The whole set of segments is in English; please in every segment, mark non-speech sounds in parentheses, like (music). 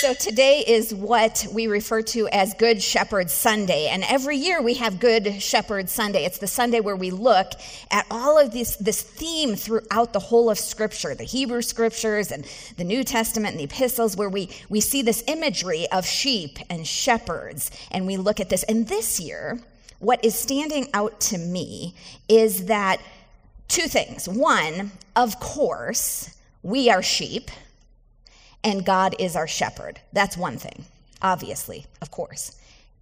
So, today is what we refer to as Good Shepherd Sunday. And every year we have Good Shepherd Sunday. It's the Sunday where we look at all of this, this theme throughout the whole of Scripture, the Hebrew Scriptures and the New Testament and the epistles, where we, we see this imagery of sheep and shepherds. And we look at this. And this year, what is standing out to me is that two things. One, of course, we are sheep and God is our shepherd. That's one thing, obviously, of course.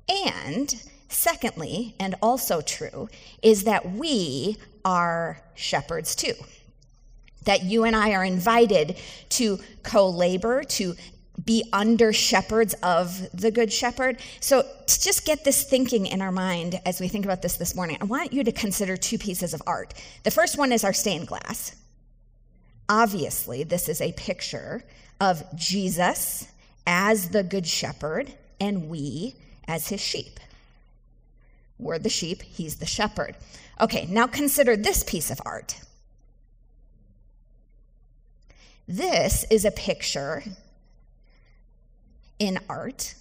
And secondly, and also true, is that we are shepherds too. That you and I are invited to co labor, to be under shepherds of the good shepherd. So, to just get this thinking in our mind as we think about this this morning, I want you to consider two pieces of art. The first one is our stained glass. Obviously, this is a picture of Jesus as the good shepherd and we as his sheep. We're the sheep, he's the shepherd. Okay, now consider this piece of art. This is a picture in art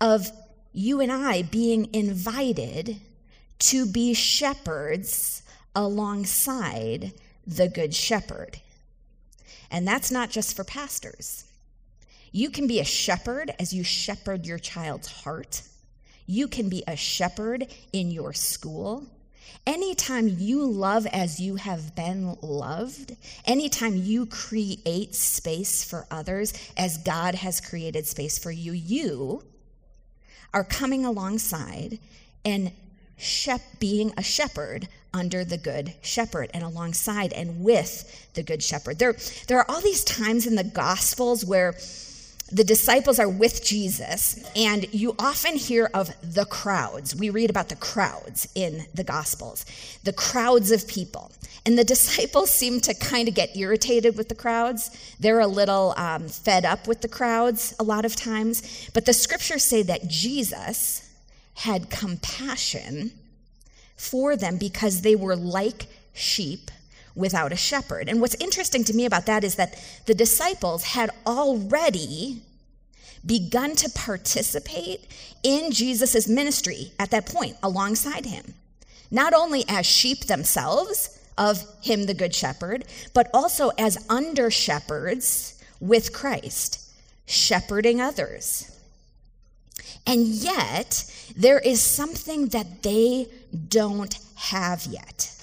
of you and I being invited to be shepherds alongside the Good Shepherd. And that's not just for pastors. You can be a shepherd as you shepherd your child's heart. You can be a shepherd in your school. Anytime you love as you have been loved, anytime you create space for others as God has created space for you, you are coming alongside and shep- being a shepherd under the good shepherd and alongside and with the good shepherd. There, there are all these times in the gospels where the disciples are with Jesus, and you often hear of the crowds. We read about the crowds in the Gospels, the crowds of people. And the (laughs) disciples seem to kind of get irritated with the crowds. They're a little um, fed up with the crowds a lot of times. But the scriptures say that Jesus had compassion for them because they were like sheep without a shepherd. And what's interesting to me about that is that the disciples had already begun to participate in Jesus' ministry at that point alongside him, not only as sheep themselves of him, the Good Shepherd, but also as under shepherds with Christ, shepherding others. And yet, there is something that they don't have yet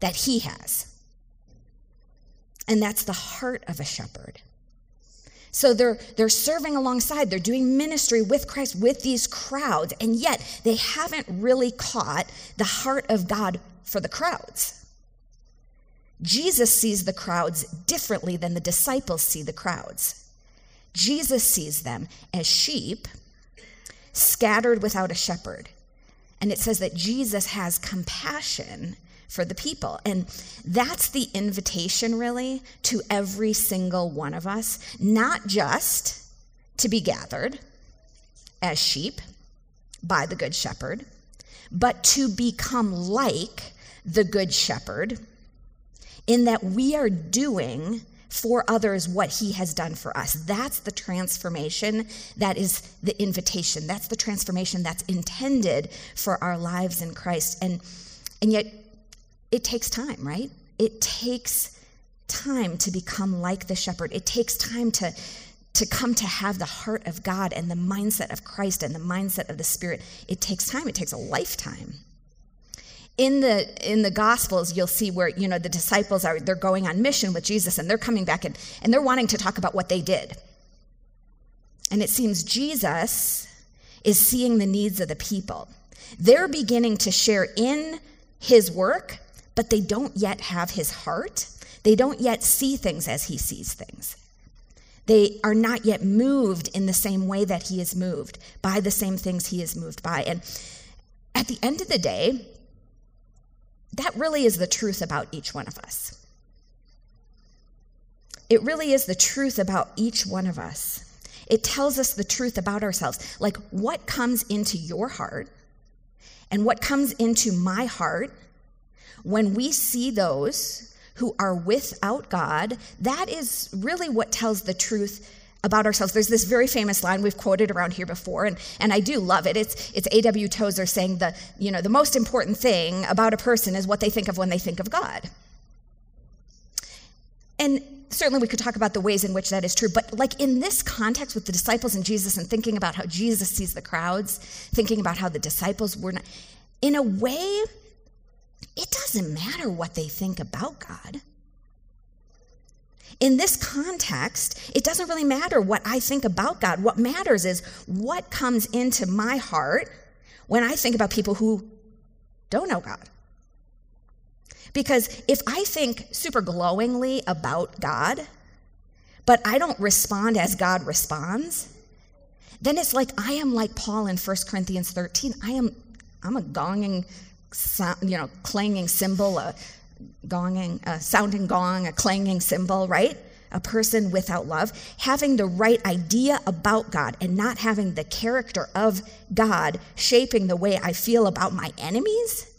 that he has. And that's the heart of a shepherd. So they're, they're serving alongside, they're doing ministry with Christ, with these crowds, and yet they haven't really caught the heart of God for the crowds. Jesus sees the crowds differently than the disciples see the crowds. Jesus sees them as sheep scattered without a shepherd. And it says that Jesus has compassion for the people. And that's the invitation, really, to every single one of us, not just to be gathered as sheep by the Good Shepherd, but to become like the Good Shepherd in that we are doing for others what he has done for us. That's the transformation. That is the invitation. That's the transformation that's intended for our lives in Christ. And, and yet, it takes time, right? It takes time to become like the shepherd. It takes time to, to come to have the heart of God and the mindset of Christ and the mindset of the Spirit. It takes time, it takes a lifetime in the in the gospels you'll see where you know the disciples are they're going on mission with jesus and they're coming back and, and they're wanting to talk about what they did. And it seems jesus is seeing the needs of the people. They're beginning to share in his work but they don't yet have his heart. They don't yet see things as he sees things. They are not yet moved in the same way that he is moved by the same things he is moved by. And at the end of the day that really is the truth about each one of us. It really is the truth about each one of us. It tells us the truth about ourselves, like what comes into your heart and what comes into my heart when we see those who are without God. That is really what tells the truth about ourselves. There's this very famous line we've quoted around here before, and, and I do love it. It's, it's A.W. Tozer saying the, you know, the most important thing about a person is what they think of when they think of God. And certainly we could talk about the ways in which that is true, but like in this context with the disciples and Jesus and thinking about how Jesus sees the crowds, thinking about how the disciples were not, in a way, it doesn't matter what they think about God. In this context, it doesn't really matter what I think about God. What matters is what comes into my heart when I think about people who don't know God. Because if I think super glowingly about God, but I don't respond as God responds, then it's like I am like Paul in 1 Corinthians 13. I am I'm a gonging you know, clanging cymbal, a gonging, a sounding gong, a clanging cymbal, right? A person without love, having the right idea about God and not having the character of God shaping the way I feel about my enemies,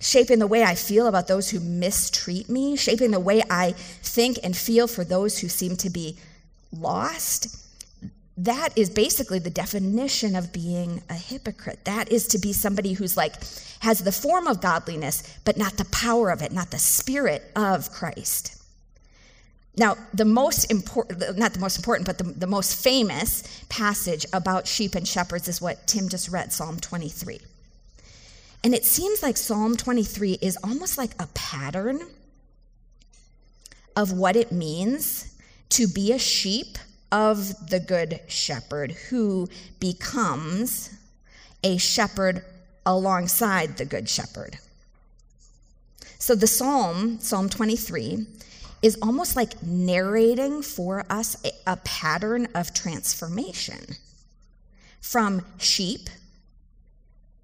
shaping the way I feel about those who mistreat me, shaping the way I think and feel for those who seem to be lost. That is basically the definition of being a hypocrite. That is to be somebody who's like, has the form of godliness, but not the power of it, not the spirit of Christ. Now, the most important, not the most important, but the, the most famous passage about sheep and shepherds is what Tim just read, Psalm 23. And it seems like Psalm 23 is almost like a pattern of what it means to be a sheep of the good shepherd who becomes a shepherd alongside the good shepherd. So the psalm, Psalm 23, is almost like narrating for us a, a pattern of transformation from sheep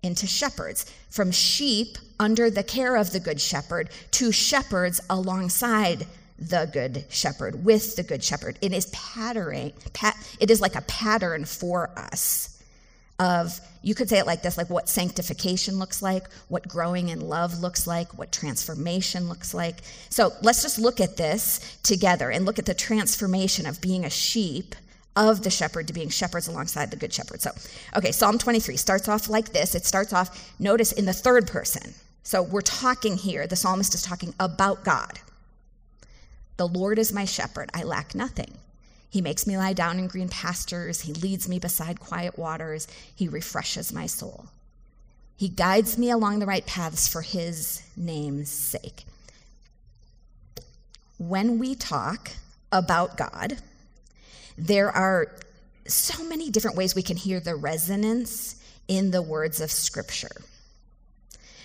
into shepherds, from sheep under the care of the good shepherd to shepherds alongside the good shepherd with the good shepherd it is patterning pat, it is like a pattern for us of you could say it like this like what sanctification looks like what growing in love looks like what transformation looks like so let's just look at this together and look at the transformation of being a sheep of the shepherd to being shepherds alongside the good shepherd. So, okay, Psalm 23 starts off like this. It starts off, notice, in the third person. So we're talking here, the psalmist is talking about God. The Lord is my shepherd, I lack nothing. He makes me lie down in green pastures. He leads me beside quiet waters. He refreshes my soul. He guides me along the right paths for his name's sake. When we talk about God, there are so many different ways we can hear the resonance in the words of Scripture.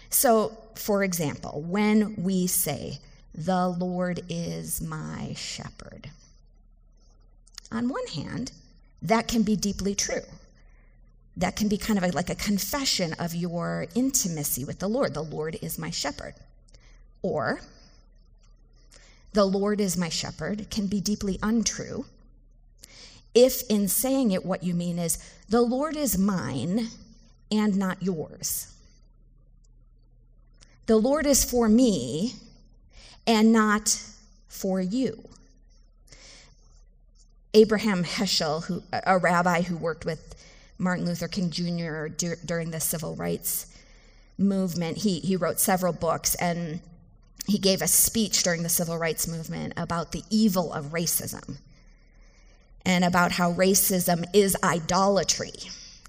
So, for example, when we say, The Lord is my shepherd, on one hand, that can be deeply true. That can be kind of a, like a confession of your intimacy with the Lord. The Lord is my shepherd. Or, the Lord is my shepherd can be deeply untrue if in saying it, what you mean is, the Lord is mine and not yours. The Lord is for me and not for you. Abraham Heschel, who, a rabbi who worked with Martin Luther King Jr. during the civil rights movement, he, he wrote several books and he gave a speech during the civil rights movement about the evil of racism and about how racism is idolatry.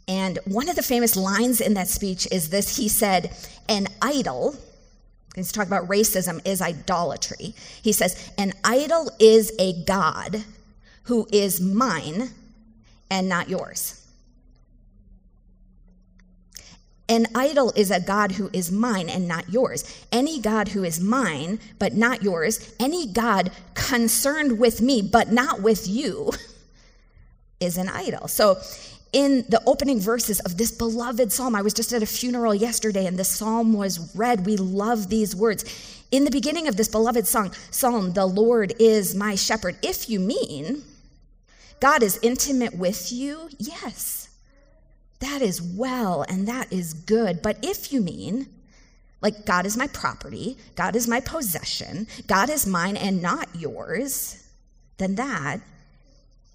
And one of the famous lines in that speech is this he said, An idol, he's talking about racism, is idolatry. He says, An idol is a God who is mine and not yours. An idol is a God who is mine and not yours. Any God who is mine but not yours, any God concerned with me but not with you, (laughs) is an idol. So, in the opening verses of this beloved psalm, I was just at a funeral yesterday and the psalm was read. We love these words. In the beginning of this beloved song, psalm, the Lord is my shepherd. If you mean God is intimate with you, yes, that is well and that is good. But if you mean, like God is my property, God is my possession, God is mine and not yours, then that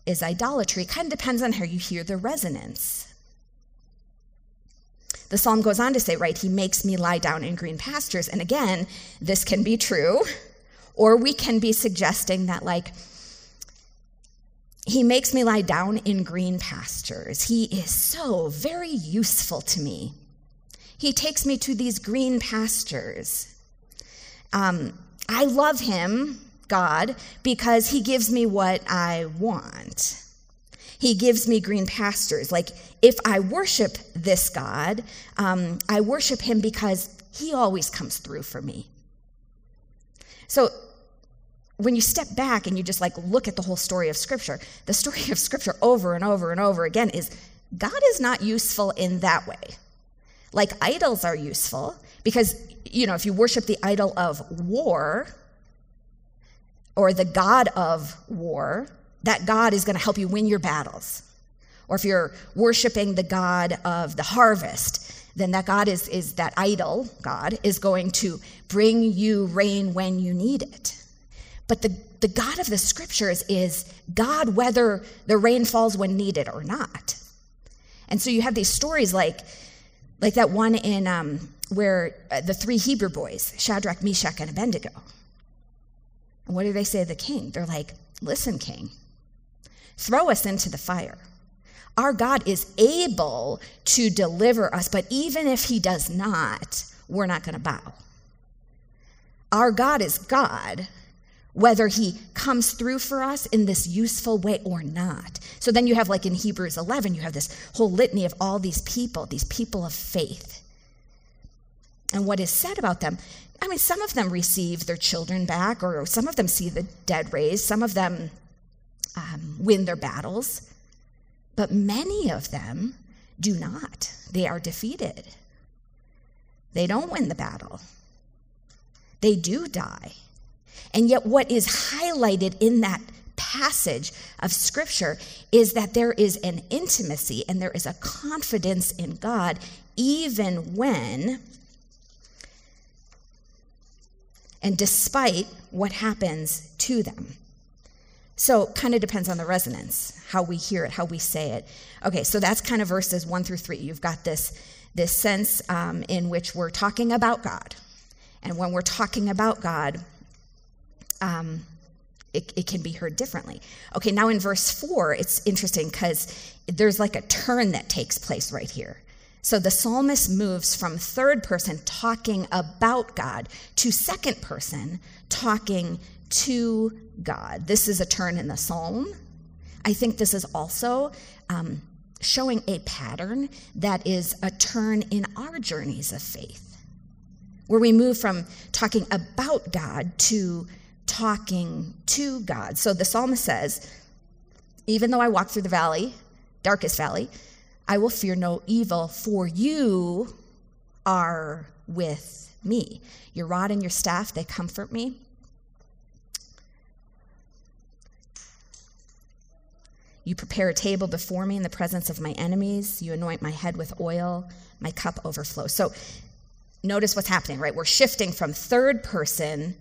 is idolatry. It kind of depends on how you hear the resonance. The psalm goes on to say, right, he makes me lie down in green pastures. And again, this can be true, or we can be suggesting that, like, he makes me lie down in green pastures. He is so very useful to me. He takes me to these green pastures. Um, I love him, God, because he gives me what I want. He gives me green pastures. Like, if I worship this God, um, I worship him because he always comes through for me. So, when you step back and you just like look at the whole story of scripture the story of scripture over and over and over again is god is not useful in that way like idols are useful because you know if you worship the idol of war or the god of war that God is going to help you win your battles. Or if you're worshiping the God of the harvest, then that God is, is that idol, God, is going to bring you rain when you need it. But the, the God of the scriptures is God whether the rain falls when needed or not. And so you have these stories like, like that one in um, where uh, the three Hebrew boys, Shadrach, Meshach, and Abednego. And what do they say to the king? They're like, listen, king, Throw us into the fire. Our God is able to deliver us, but even if He does not, we're not going to bow. Our God is God, whether He comes through for us in this useful way or not. So then you have, like in Hebrews 11, you have this whole litany of all these people, these people of faith. And what is said about them I mean, some of them receive their children back, or some of them see the dead raised, some of them um, win their battles, but many of them do not. They are defeated. They don't win the battle, they do die. And yet, what is highlighted in that passage of Scripture is that there is an intimacy and there is a confidence in God, even when and despite what happens to them. So, it kind of depends on the resonance, how we hear it, how we say it. Okay, so that's kind of verses one through three. You've got this, this sense um, in which we're talking about God. And when we're talking about God, um, it, it can be heard differently. Okay, now in verse four, it's interesting because there's like a turn that takes place right here. So the psalmist moves from third person talking about God to second person talking to God. This is a turn in the psalm. I think this is also um, showing a pattern that is a turn in our journeys of faith, where we move from talking about God to talking to God. So the psalmist says, Even though I walk through the valley, darkest valley, I will fear no evil, for you are with me. Your rod and your staff, they comfort me. You prepare a table before me in the presence of my enemies. You anoint my head with oil. My cup overflows. So notice what's happening, right? We're shifting from third person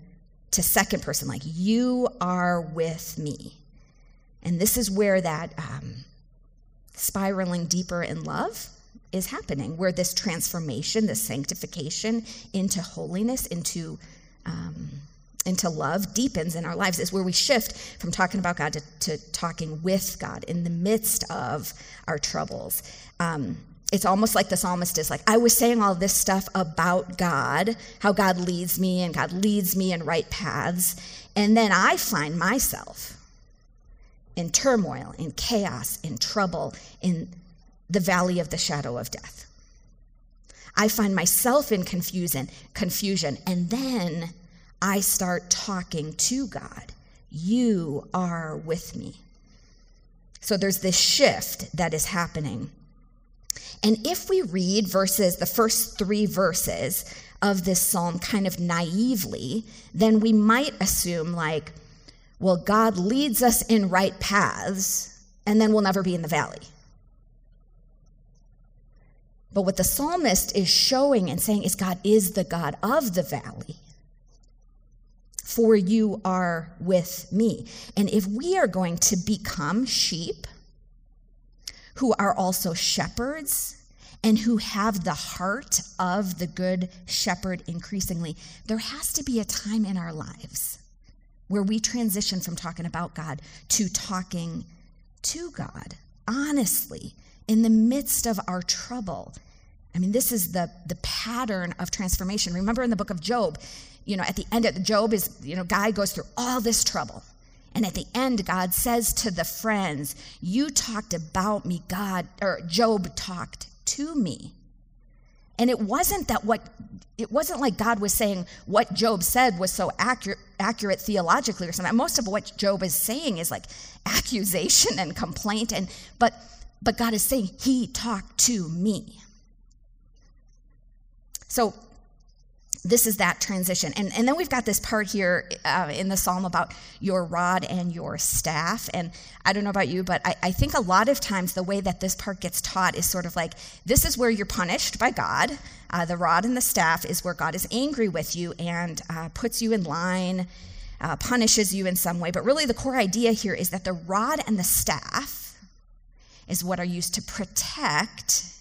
to second person, like, you are with me. And this is where that um, spiraling deeper in love is happening, where this transformation, this sanctification into holiness, into um, into love deepens in our lives is where we shift from talking about God to, to talking with God in the midst of our troubles. Um, it's almost like the psalmist is like, I was saying all this stuff about God, how God leads me and God leads me in right paths. And then I find myself in turmoil, in chaos, in trouble, in the valley of the shadow of death. I find myself in confusion, confusion, and then I start talking to God. You are with me. So there's this shift that is happening. And if we read verses, the first three verses of this psalm kind of naively, then we might assume, like, well, God leads us in right paths, and then we'll never be in the valley. But what the psalmist is showing and saying is God is the God of the valley. for you are with me. And if we are going to become sheep who are also shepherds and who have the heart of the good shepherd increasingly, there has to be a time in our lives where we transition from talking about God to talking to God, honestly, in the midst of our trouble. I mean, this is the, the pattern of transformation. Remember in the book of Job, you know, at the end of Job is, you know, guy goes through all this trouble. And at the end, God says to the friends, You talked about me, God, or Job talked to me. And it wasn't that what, it wasn't like God was saying what Job said was so accurate, accurate theologically or something. Most of what Job is saying is like accusation and complaint. And, but, but God is saying, He talked to me. So this is that transition. And, and then we've got this part here uh, in the psalm about your rod and your staff. And I don't know about you, but I, I think a lot of times the way that this part gets taught is sort of like this is where you're punished by God. Uh, the rod and the staff is where God is angry with you and uh, puts you in line, uh, punishes you in some way. But really, the core idea here is that the rod and the staff is what are used to protect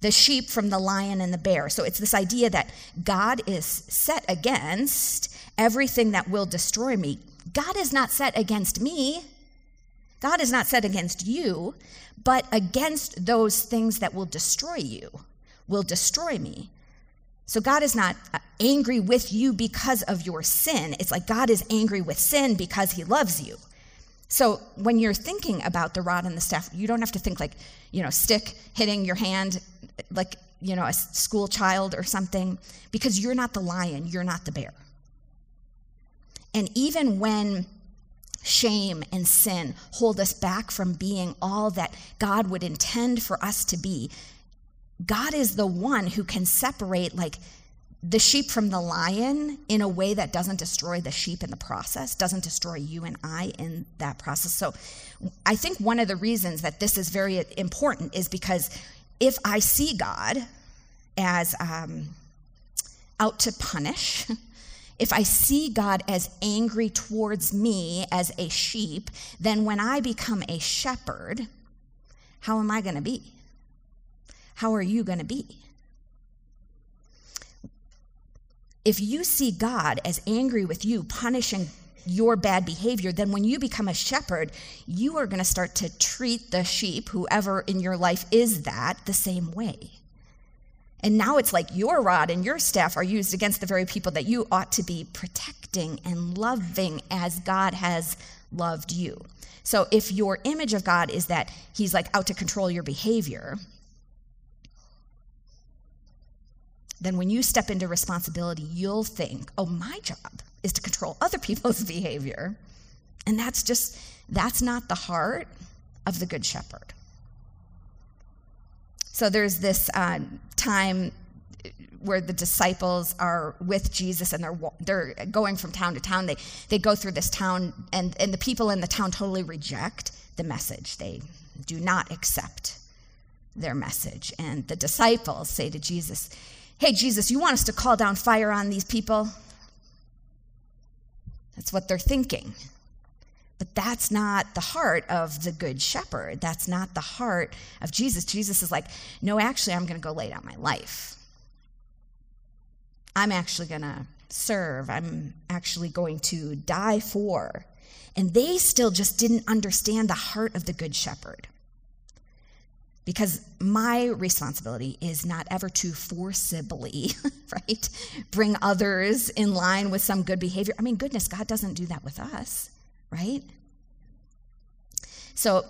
the sheep from the lion and the bear. So it's this idea that God is set against everything that will destroy me. God is not set against me. God is not set against you, but against those things that will destroy you, will destroy me. So God is not uh, angry with you because of your sin. It's like God is angry with sin because he loves you. So when you're thinking about the rod and the staff, you don't have to think like, you know, stick hitting your hand like, you know, a school child or something, because you're not the lion, you're not the bear. And even when shame and sin hold us back from being all that God would intend for us to be, God is the one who can separate, like, the sheep from the lion in a way that doesn't destroy the sheep in the process, doesn't destroy you and I in that process. So I think one of the reasons that this is very important is because if I see God as um, out to punish, (laughs) if I see God as angry towards me as a sheep, then when I become a shepherd, how am I going to be? How are you going to be? If you see God as angry with you, punishing your bad behavior, then when you become a shepherd, you are going to start to treat the sheep, whoever in your life is that, the same way. And now it's like your rod and your staff are used against the very people that you ought to be protecting and loving as God has loved you. So if your image of God is that he's like out to control your behavior, then when you step into responsibility, you'll think, oh, my job is to control (laughs) other people's behavior. And that's just, that's not the heart of the Good Shepherd. So there's this uh, time where the disciples are with Jesus and they're they're going from town to town. They they go through this town and and the people in the town totally reject the message. They do not accept their message. And the disciples say to Jesus, Hey, Jesus, you want us to call down fire on these people? That's what they're thinking. But that's not the heart of the Good Shepherd. That's not the heart of Jesus. Jesus is like, no, actually, I'm going to go lay down my life. I'm actually going to serve. I'm actually going to die for. And they still just didn't understand the heart of the Good Shepherd because my responsibility is not ever to forcibly, (laughs) right, bring others in line with some good behavior. I mean, goodness, God doesn't do that with us, right? So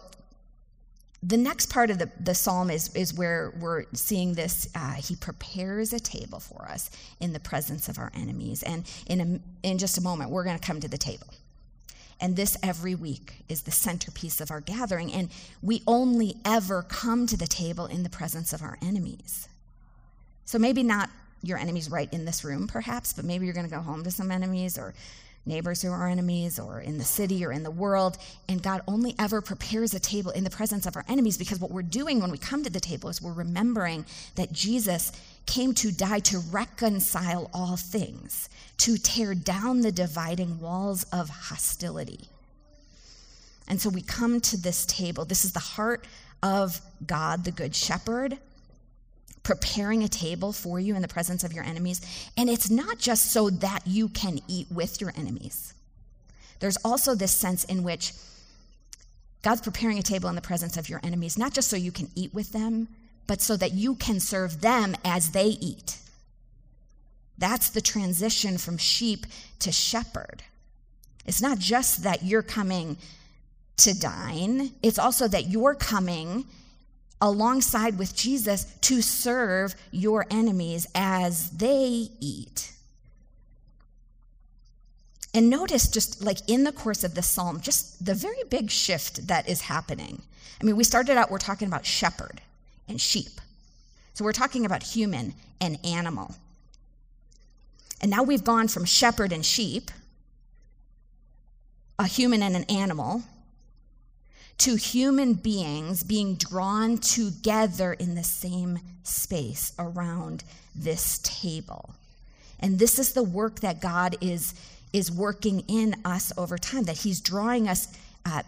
the next part of the, the psalm is, is where we're seeing this. Uh, he prepares a table for us in the presence of our enemies. And in, a, in just a moment, we're going to come to the table. And this every week is the centerpiece of our gathering. And we only ever come to the table in the presence of our enemies. So maybe not your enemies right in this room, perhaps, but maybe you're going to go home to some enemies or neighbors who are enemies or in the city or in the world. And God only ever prepares a table in the presence of our enemies because what we're doing when we come to the table is we're remembering that Jesus came to die to reconcile all things, to tear down the dividing walls of hostility. And so we come to this table. This is the heart of God, the Good Shepherd, preparing a table for you in the presence of your enemies. And it's not just so that you can eat with your enemies, there's also this sense in which God's preparing a table in the presence of your enemies, not just so you can eat with them, but so that you can serve them as they eat. That's the transition from sheep to shepherd. It's not just that you're coming to dine, it's also that you're coming alongside with Jesus to serve your enemies as they eat. And notice just like in the course of the psalm, just the very big shift that is happening. I mean, we started out, we're talking about shepherd and sheep. So we're talking about human and animal. And now we've gone from shepherd and sheep, a human and an animal, to human beings being drawn together in the same space around this table. And this is the work that God is, is working in us over time, that He's drawing us, uh,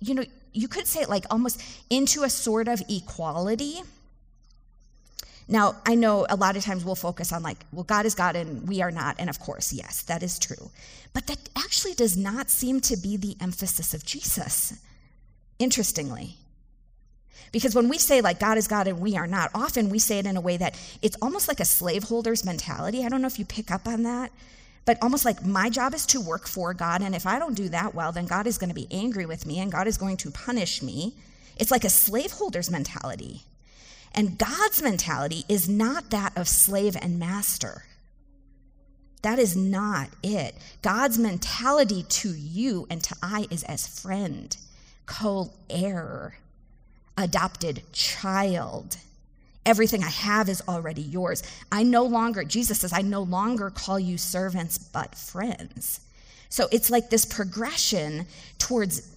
you know, you could say it like almost into a sort of equality. Now, I know a lot of times we'll focus on like, well, God is God and we are not. And of course, yes, that is true. But that actually does not seem to be the emphasis of Jesus interestingly. Because when we say, like, God is God and we are not, often we say it in a way that it's almost like a slaveholder's mentality. I don't know if you pick up on that, but almost like my job is to work for God. And if I don't do that well, then God is going to be angry with me and God is going to punish me. It's like a slaveholder's mentality. And God's mentality is not that of slave and master. That is not it. God's mentality to you and to I is as friend co heir, adopted child. Everything I have is already yours. I no longer, Jesus says, I no longer call you servants, but friends. So it's like this progression towards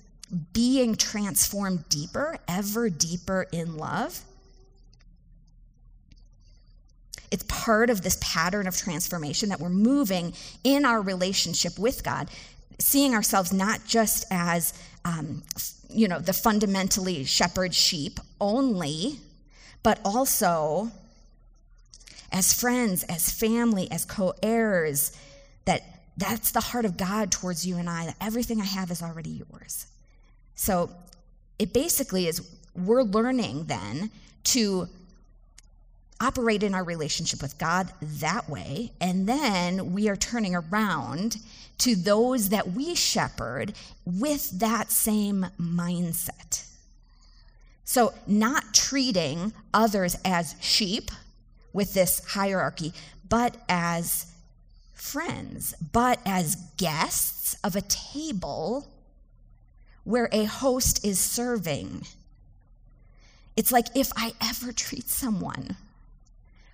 being transformed deeper, ever deeper in love. It's part of this pattern of transformation that we're moving in our relationship with God, seeing ourselves not just as um, you know, the fundamentally shepherd sheep only, but also as friends, as family, as co heirs, that that's the heart of God towards you and I, that everything I have is already yours. So it basically is we're learning then to operate in our relationship with God that way, and then we are turning around to those that we shepherd with that same mindset. So, not treating others as sheep with this hierarchy, but as friends, but as guests of a table where a host is serving. It's like if I ever treat someone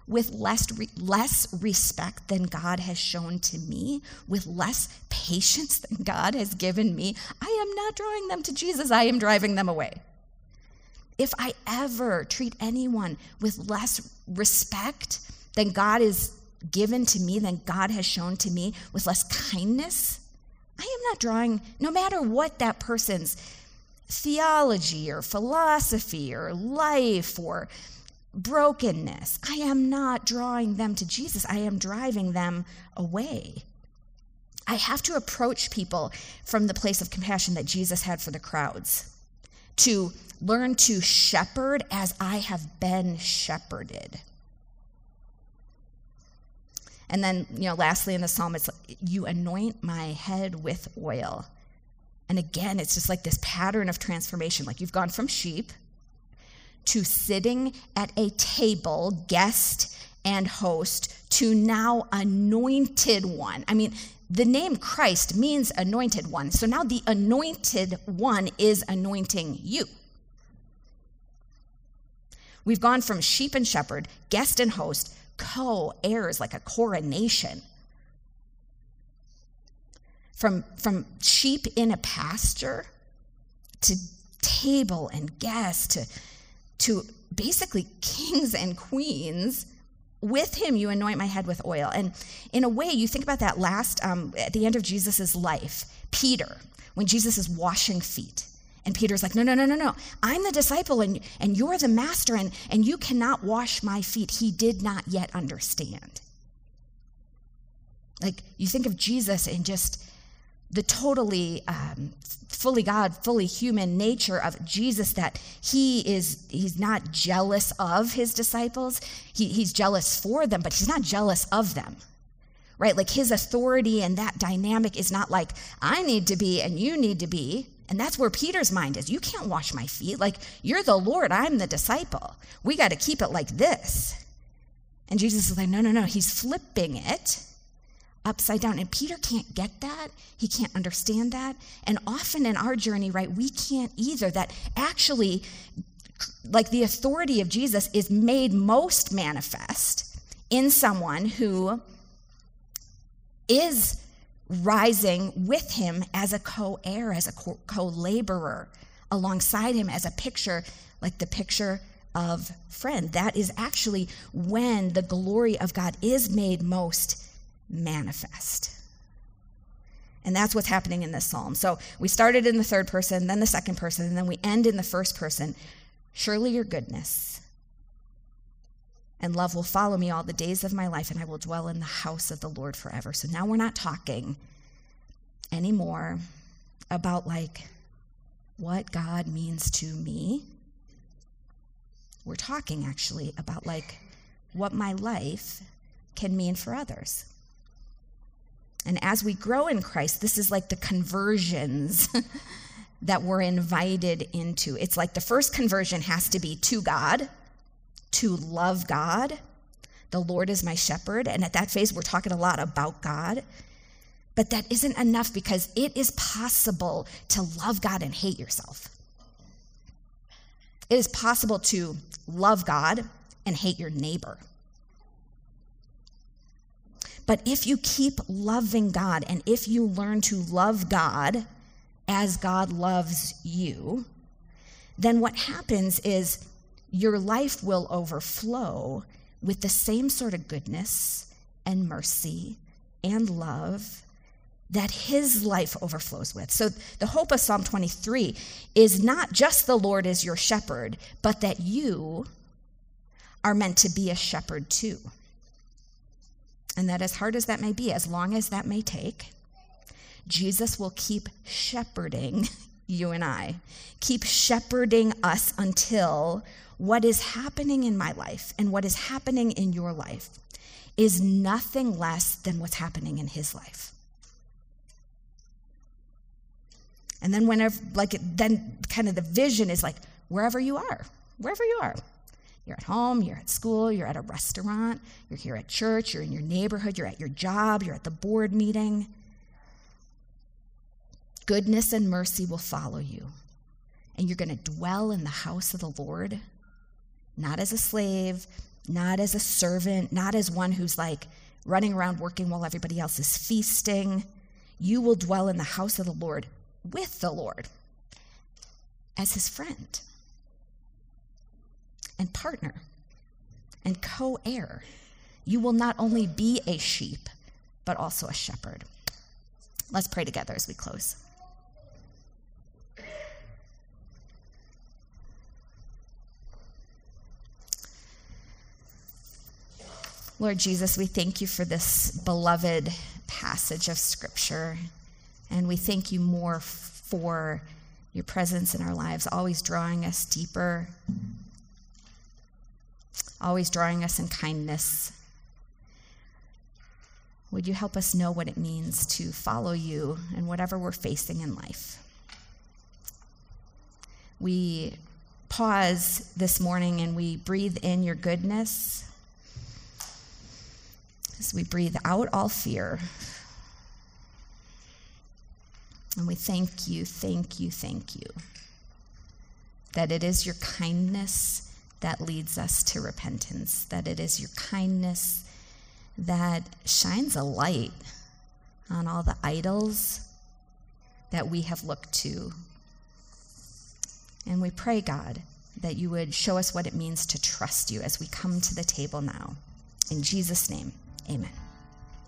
with less, less respect than God has shown to me, with less patience than God has given me, I am not drawing them to Jesus. I am driving them away. If I ever treat anyone with less respect than God is given to me, than God has shown to me, with less kindness, I am not drawing, no matter what that person's theology or philosophy or life or brokenness. I am not drawing them to Jesus, I am driving them away. I have to approach people from the place of compassion that Jesus had for the crowds, to learn to shepherd as I have been shepherded. And then, you know, lastly in the psalm, it's you anoint my head with oil. And again, it's just like this pattern of transformation. Like you've gone from sheep to sitting at a table, guest and host, to now anointed one. I mean, the name Christ means anointed one. So now the anointed one is anointing you. We've gone from sheep and shepherd, guest and host, co heirs, like a coronation. From, from sheep in a pasture to table and guest to to basically kings and queens with him you anoint my head with oil. And in a way, you think about that last, um, at the end of Jesus' life, Peter, when Jesus is washing feet. And Peter's like, no, no, no, no, no. I'm the disciple and, and you're the master, and, and you cannot wash my feet. He did not yet understand. Like, you think of Jesus and just the totally um, fully God, fully human nature of Jesus that he is, he's not jealous of his disciples. He, he's jealous for them, but he's not jealous of them. Right? Like his authority and that dynamic is not like, I need to be and you need to be. And that's where Peter's mind is. You can't wash my feet. Like, you're the Lord, I'm the disciple. We got to keep it like this. And Jesus is like, no, no, no. He's flipping it upside down. And Peter can't get that. He can't understand that. And often in our journey, right, we can't either. That actually, like the authority of Jesus is made most manifest in someone who is rising with him as a co heir, as a co laborer, alongside him as a picture, like the picture of friend. That is actually when the glory of God is made most manifest. And that's what's happening in this psalm. So we started in the third person, then the second person, and then we end in the first person. Surely your goodness and love will follow me all the days of my life, and I will dwell in the house of the Lord forever. So now we're not talking anymore about like what God means to me. We're talking actually about like what my life can mean for others. And as we grow in Christ, this is like the conversions (laughs) that we're invited into. It's like the first conversion has to be to God, to love God. The Lord is my shepherd. And at that phase, we're talking a lot about God. But that isn't enough because it is possible to love God and hate yourself. It is possible to love God and hate your neighbor. But if you keep loving God and if you learn to love God as God loves you, then what happens is your life will overflow with the same sort of goodness and mercy and love that his life overflows with. So the hope of Psalm 23 is not just the Lord is your shepherd, but that you are meant to be a shepherd too. And that, as hard as that may be, as long as that may take, Jesus will keep shepherding (laughs) you and I, keep shepherding us until what is happening in my life and what is happening in your life is nothing less than what's happening in his life. And then, whenever, like, then kind of the vision is like, wherever you are, wherever you are, you're at home, you're at school, you're at a restaurant, you're here at church, you're in your neighborhood, you're at your job, you're at the board meeting. Goodness and mercy will follow you. And you're going to dwell in the house of the Lord, not as a slave, not as a servant, not as one who's like running around working while everybody else is feasting. You will dwell in the house of the Lord with the Lord as his friend and partner and co heir. You will not only be a sheep, but also a shepherd. Let's pray together as we close. Lord Jesus, we thank you for this beloved passage of Scripture, and we thank you more for your presence in our lives, always drawing us deeper always drawing us in kindness. Would you help us know what it means to follow you in whatever we're facing in life? We pause this morning and we breathe in your goodness as we breathe out all fear. And we thank you, thank you, thank you that it is your kindness that leads us to repentance, that it is your kindness that shines a light on all the idols that we have looked to. And we pray, God, that you would show us what it means to trust you as we come to the table now. In Jesus' name, amen.